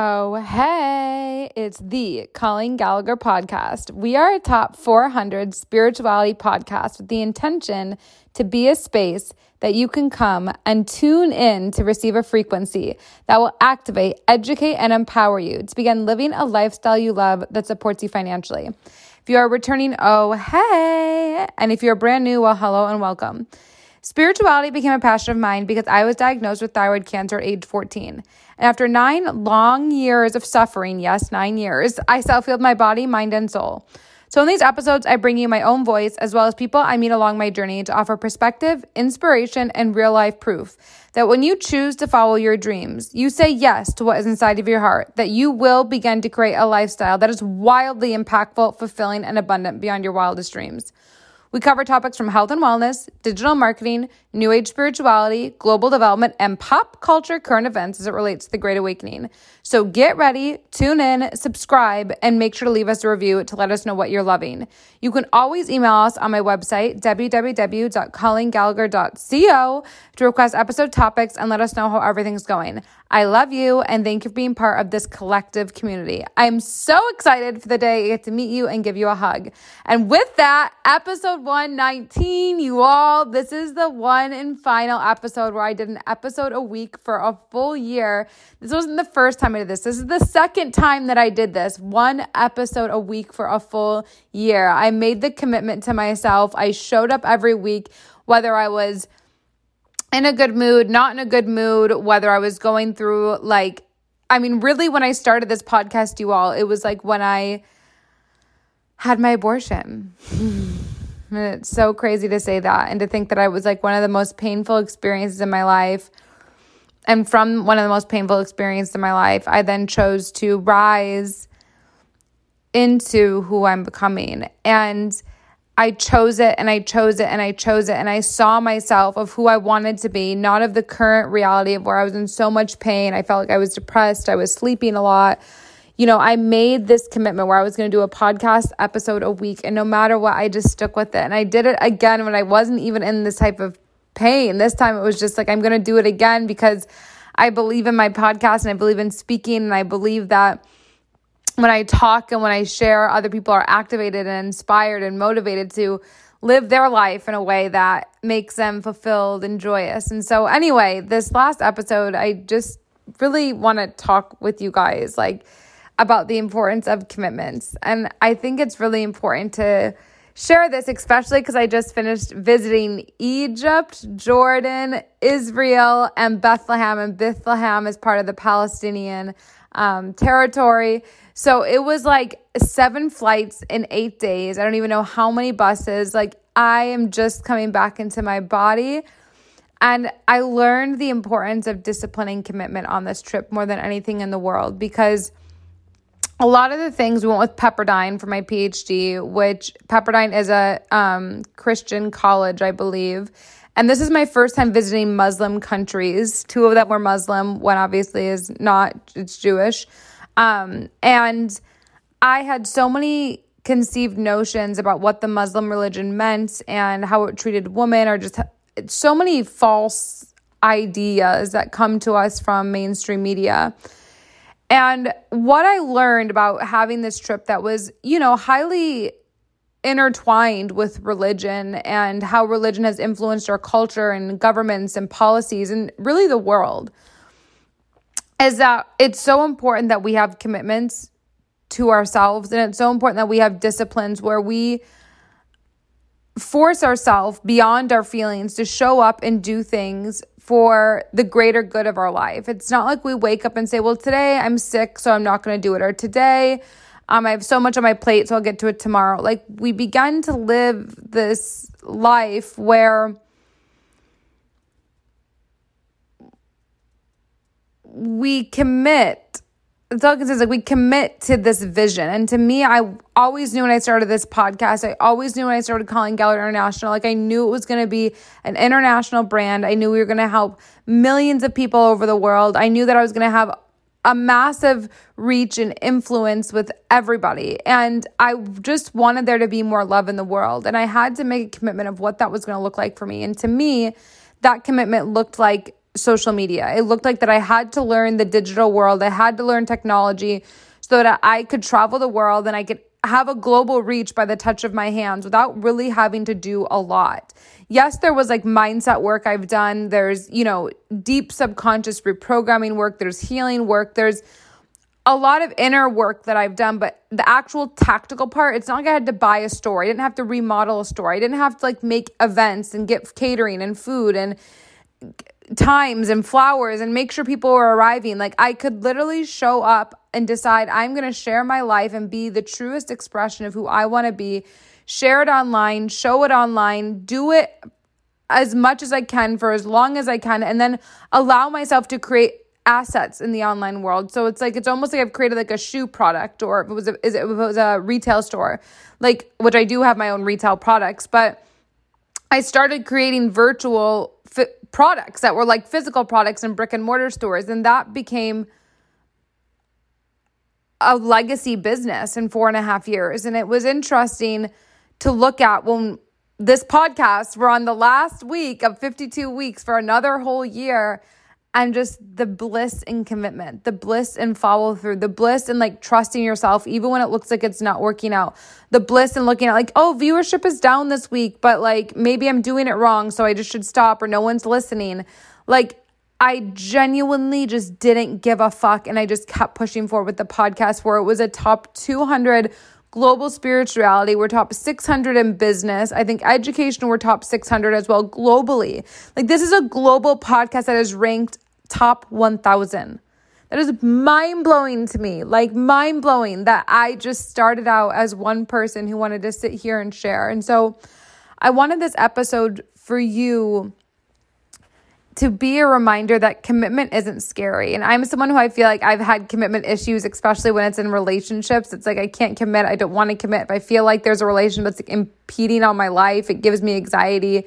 Oh, hey, it's the Colleen Gallagher podcast. We are a top 400 spirituality podcast with the intention to be a space that you can come and tune in to receive a frequency that will activate, educate, and empower you to begin living a lifestyle you love that supports you financially. If you are returning, oh, hey. And if you're brand new, well, hello and welcome. Spirituality became a passion of mine because I was diagnosed with thyroid cancer at age 14. And after nine long years of suffering, yes, nine years, I self healed my body, mind, and soul. So, in these episodes, I bring you my own voice as well as people I meet along my journey to offer perspective, inspiration, and real life proof that when you choose to follow your dreams, you say yes to what is inside of your heart, that you will begin to create a lifestyle that is wildly impactful, fulfilling, and abundant beyond your wildest dreams. We cover topics from health and wellness, digital marketing, new age spirituality, global development, and pop culture current events as it relates to the Great Awakening. So get ready, tune in, subscribe, and make sure to leave us a review to let us know what you're loving. You can always email us on my website, www.colleengallagher.co, to request episode topics and let us know how everything's going. I love you and thank you for being part of this collective community. I'm so excited for the day I get to meet you and give you a hug. And with that, episode 119, you all, this is the one and final episode where I did an episode a week for a full year. This wasn't the first time I did this. This is the second time that I did this, one episode a week for a full year. I made the commitment to myself. I showed up every week, whether I was in a good mood, not in a good mood, whether I was going through like, I mean, really, when I started this podcast, you all, it was like when I had my abortion. it's so crazy to say that and to think that I was like one of the most painful experiences in my life. And from one of the most painful experiences in my life, I then chose to rise into who I'm becoming. And I chose it and I chose it and I chose it and I saw myself of who I wanted to be, not of the current reality of where I was in so much pain. I felt like I was depressed, I was sleeping a lot. You know, I made this commitment where I was going to do a podcast episode a week and no matter what, I just stuck with it. And I did it again when I wasn't even in this type of pain. This time it was just like I'm going to do it again because I believe in my podcast and I believe in speaking and I believe that when I talk and when I share, other people are activated and inspired and motivated to live their life in a way that makes them fulfilled and joyous. And so, anyway, this last episode, I just really want to talk with you guys like about the importance of commitments. And I think it's really important to share this, especially because I just finished visiting Egypt, Jordan, Israel, and Bethlehem. And Bethlehem is part of the Palestinian um, territory. So it was like seven flights in eight days. I don't even know how many buses. Like, I am just coming back into my body. And I learned the importance of discipline and commitment on this trip more than anything in the world because a lot of the things we went with Pepperdine for my PhD, which Pepperdine is a um, Christian college, I believe. And this is my first time visiting Muslim countries. Two of them were Muslim, one obviously is not, it's Jewish. Um, and I had so many conceived notions about what the Muslim religion meant and how it treated women, or just so many false ideas that come to us from mainstream media. And what I learned about having this trip that was, you know, highly intertwined with religion and how religion has influenced our culture and governments and policies and really the world is that it's so important that we have commitments to ourselves and it's so important that we have disciplines where we force ourselves beyond our feelings to show up and do things for the greater good of our life. It's not like we wake up and say, "Well, today I'm sick, so I'm not going to do it," or "Today um, I have so much on my plate, so I'll get to it tomorrow." Like we began to live this life where we commit it's says like we commit to this vision. And to me, I always knew when I started this podcast, I always knew when I started Colleen Gallagher International, like I knew it was going to be an international brand. I knew we were going to help millions of people over the world. I knew that I was going to have a massive reach and influence with everybody. And I just wanted there to be more love in the world. And I had to make a commitment of what that was going to look like for me. And to me, that commitment looked like social media. It looked like that I had to learn the digital world. I had to learn technology so that I could travel the world and I could have a global reach by the touch of my hands without really having to do a lot. Yes, there was like mindset work I've done. There's, you know, deep subconscious reprogramming work. There's healing work. There's a lot of inner work that I've done, but the actual tactical part, it's not like I had to buy a store. I didn't have to remodel a store. I didn't have to like make events and get catering and food and times and flowers and make sure people were arriving. Like I could literally show up and decide I'm going to share my life and be the truest expression of who I want to be. Share it online, show it online, do it as much as I can for as long as I can, and then allow myself to create assets in the online world. So it's like it's almost like I've created like a shoe product, or if it was a, is it, it was a retail store, like which I do have my own retail products, but I started creating virtual products that were like physical products in brick and mortar stores, and that became a legacy business in four and a half years. And it was interesting to look at when this podcast, we're on the last week of 52 weeks for another whole year and just the bliss in commitment, the bliss in follow through, the bliss in like trusting yourself, even when it looks like it's not working out, the bliss in looking at like, oh, viewership is down this week, but like maybe I'm doing it wrong, so I just should stop or no one's listening. Like, I genuinely just didn't give a fuck and I just kept pushing forward with the podcast where it was a top 200 global spirituality. We're top 600 in business. I think education, we're top 600 as well globally. Like, this is a global podcast that is ranked top 1000. That is mind blowing to me. Like, mind blowing that I just started out as one person who wanted to sit here and share. And so, I wanted this episode for you to be a reminder that commitment isn't scary. And I'm someone who I feel like I've had commitment issues, especially when it's in relationships. It's like I can't commit. I don't want to commit. If I feel like there's a relationship that's impeding on my life, it gives me anxiety.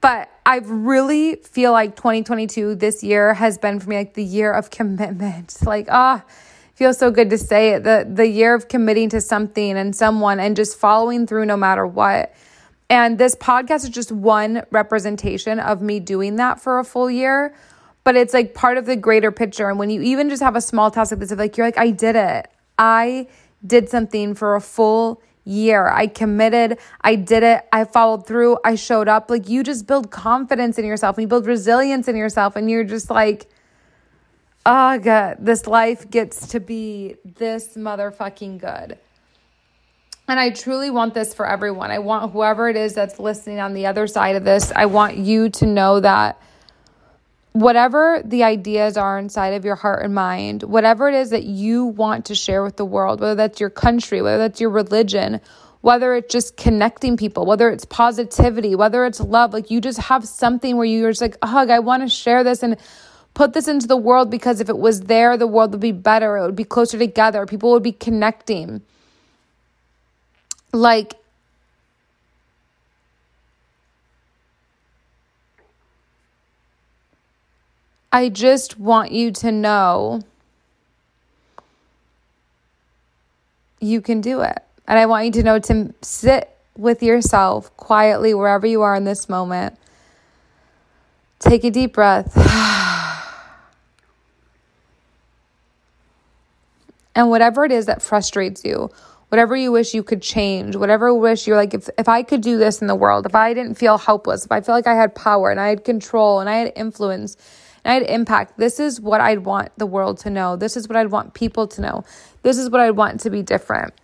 But I really feel like 2022 this year has been for me like the year of commitment. Like, ah, oh, feels so good to say it. The the year of committing to something and someone and just following through no matter what. And this podcast is just one representation of me doing that for a full year. But it's like part of the greater picture. And when you even just have a small task like this, of like you're like, I did it. I did something for a full year. I committed. I did it. I followed through. I showed up. Like you just build confidence in yourself and you build resilience in yourself. And you're just like, oh, God, this life gets to be this motherfucking good. And I truly want this for everyone. I want whoever it is that's listening on the other side of this, I want you to know that whatever the ideas are inside of your heart and mind, whatever it is that you want to share with the world, whether that's your country, whether that's your religion, whether it's just connecting people, whether it's positivity, whether it's love, like you just have something where you're just like, hug, I want to share this and put this into the world because if it was there, the world would be better. It would be closer together. People would be connecting like I just want you to know you can do it. And I want you to know to sit with yourself quietly wherever you are in this moment. Take a deep breath. and whatever it is that frustrates you, whatever you wish you could change, whatever wish you're like, if, if I could do this in the world, if I didn't feel helpless, if I feel like I had power and I had control and I had influence and I had impact, this is what I'd want the world to know. This is what I'd want people to know. This is what I'd want to be different.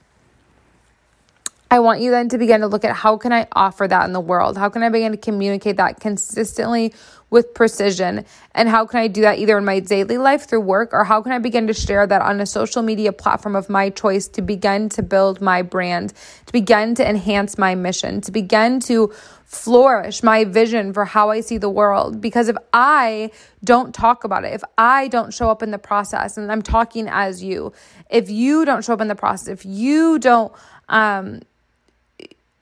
I want you then to begin to look at how can I offer that in the world? How can I begin to communicate that consistently with precision? And how can I do that either in my daily life through work or how can I begin to share that on a social media platform of my choice to begin to build my brand, to begin to enhance my mission, to begin to flourish my vision for how I see the world. Because if I don't talk about it, if I don't show up in the process, and I'm talking as you, if you don't show up in the process, if you don't, um,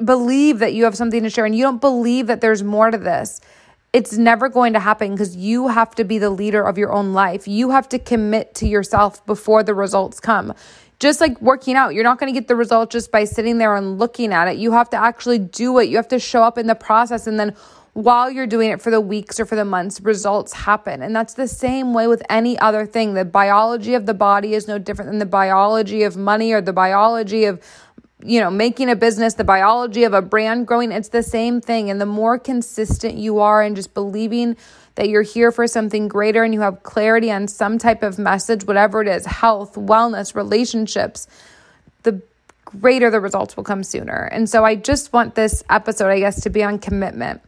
believe that you have something to share and you don't believe that there's more to this, it's never going to happen because you have to be the leader of your own life. You have to commit to yourself before the results come. Just like working out, you're not going to get the result just by sitting there and looking at it. You have to actually do it. You have to show up in the process and then while you're doing it for the weeks or for the months, results happen. And that's the same way with any other thing. The biology of the body is no different than the biology of money or the biology of you know, making a business, the biology of a brand growing, it's the same thing. And the more consistent you are in just believing that you're here for something greater and you have clarity on some type of message, whatever it is health, wellness, relationships the greater the results will come sooner. And so I just want this episode, I guess, to be on commitment.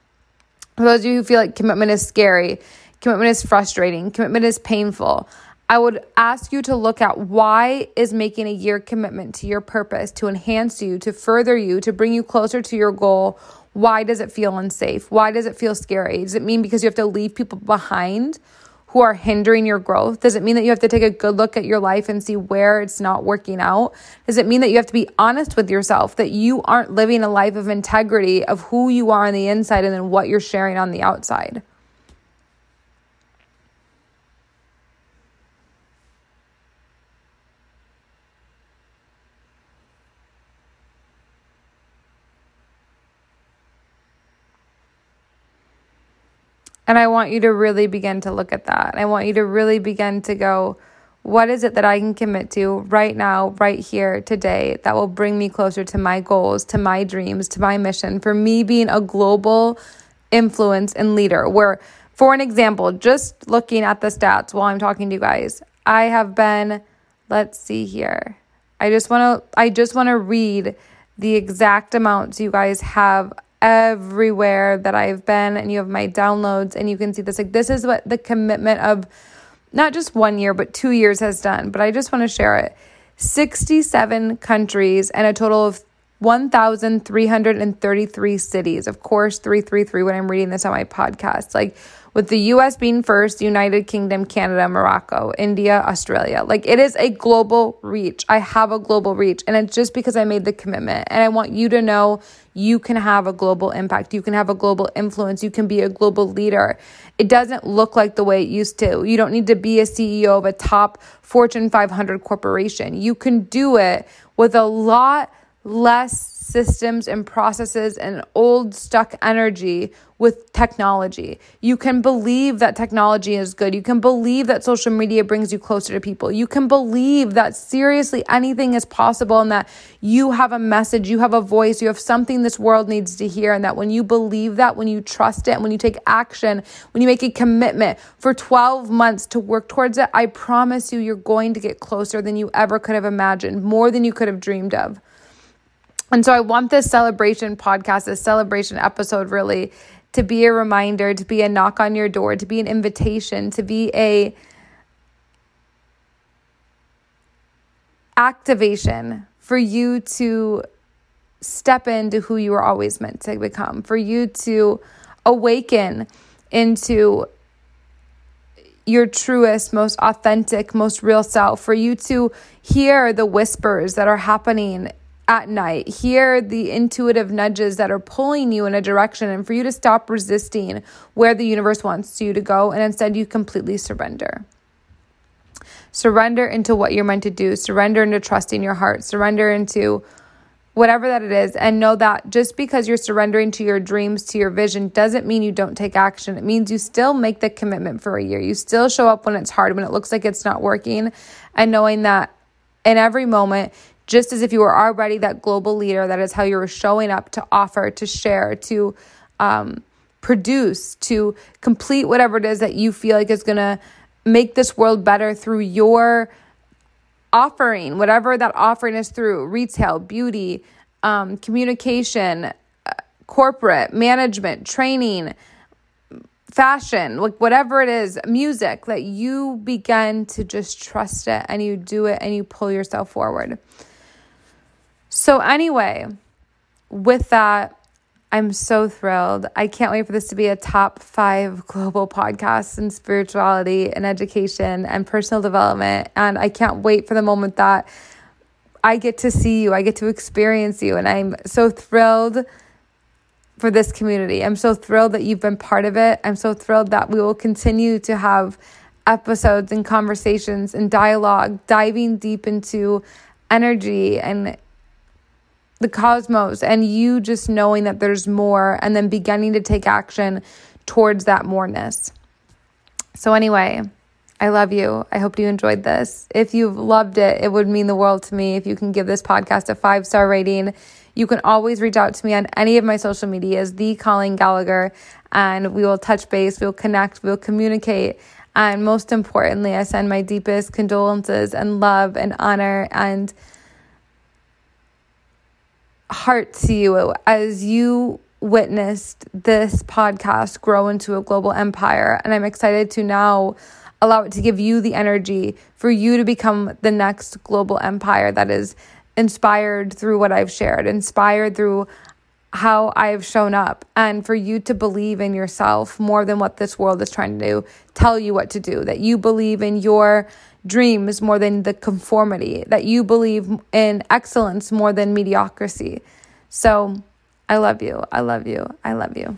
For those of you who feel like commitment is scary, commitment is frustrating, commitment is painful. I would ask you to look at why is making a year commitment to your purpose, to enhance you, to further you, to bring you closer to your goal. Why does it feel unsafe? Why does it feel scary? Does it mean because you have to leave people behind who are hindering your growth? Does it mean that you have to take a good look at your life and see where it's not working out? Does it mean that you have to be honest with yourself that you aren't living a life of integrity of who you are on the inside and then what you're sharing on the outside? And I want you to really begin to look at that. I want you to really begin to go, what is it that I can commit to right now, right here, today, that will bring me closer to my goals, to my dreams, to my mission, for me being a global influence and leader? Where, for an example, just looking at the stats while I'm talking to you guys, I have been, let's see here. I just want to I just want to read the exact amounts you guys have everywhere that I've been and you have my downloads and you can see this. Like this is what the commitment of not just one year but 2 years has done. But I just want to share it. 67 countries and a total of 1333 cities. Of course 333 when I'm reading this on my podcast. Like with the US being first, United Kingdom, Canada, Morocco, India, Australia. Like it is a global reach. I have a global reach, and it's just because I made the commitment. And I want you to know you can have a global impact. You can have a global influence. You can be a global leader. It doesn't look like the way it used to. You don't need to be a CEO of a top Fortune 500 corporation. You can do it with a lot less systems and processes and old stuck energy with technology. You can believe that technology is good. You can believe that social media brings you closer to people. You can believe that seriously anything is possible and that you have a message, you have a voice, you have something this world needs to hear. And that when you believe that, when you trust it, and when you take action, when you make a commitment for 12 months to work towards it, I promise you, you're going to get closer than you ever could have imagined, more than you could have dreamed of. And so I want this celebration podcast, this celebration episode really to be a reminder, to be a knock on your door, to be an invitation, to be a activation for you to step into who you were always meant to become, for you to awaken into your truest, most authentic, most real self, for you to hear the whispers that are happening at night. Hear the intuitive nudges that are pulling you in a direction and for you to stop resisting where the universe wants you to go and instead you completely surrender. Surrender into what you're meant to do. Surrender into trusting your heart. Surrender into whatever that it is. And know that just because you're surrendering to your dreams, to your vision, doesn't mean you don't take action. It means you still make the commitment for a year. You still show up when it's hard, when it looks like it's not working, and knowing that in every moment, just as if you were already that global leader. That is how you were showing up to offer, to share, to um, produce, to complete whatever it is that you feel like is going to make this world better through your offering, whatever that offering is through retail, beauty, um, communication, uh, corporate, management, training, fashion, like whatever it is, music, that you begin to just trust it and you do it and you pull yourself forward. So, anyway, with that, I'm so thrilled. I can't wait for this to be a top five global podcast in spirituality and education and personal development. And I can't wait for the moment that I get to see you, I get to experience you. And I'm so thrilled for this community. I'm so thrilled that you've been part of it. I'm so thrilled that we will continue to have episodes and conversations and dialogue diving deep into energy and the cosmos and you just knowing that there's more and then beginning to take action towards that moreness. So, anyway, I love you. I hope you enjoyed this. If you've loved it, it would mean the world to me if you can give this podcast a five star rating. You can always reach out to me on any of my social medias, the Colleen Gallagher, and we will touch base, we'll connect, we'll communicate. And most importantly, I send my deepest condolences and love and honor and heart to you as you witnessed this podcast grow into a global empire. And I'm excited to now allow it to give you the energy for you to become the next global empire that is inspired through what I've shared, inspired through how I've shown up, and for you to believe in yourself more than what this world is trying to do, tell you what to do, that you believe in your dreams more than the conformity, that you believe in excellence more than mediocrity. So I love you. I love you. I love you.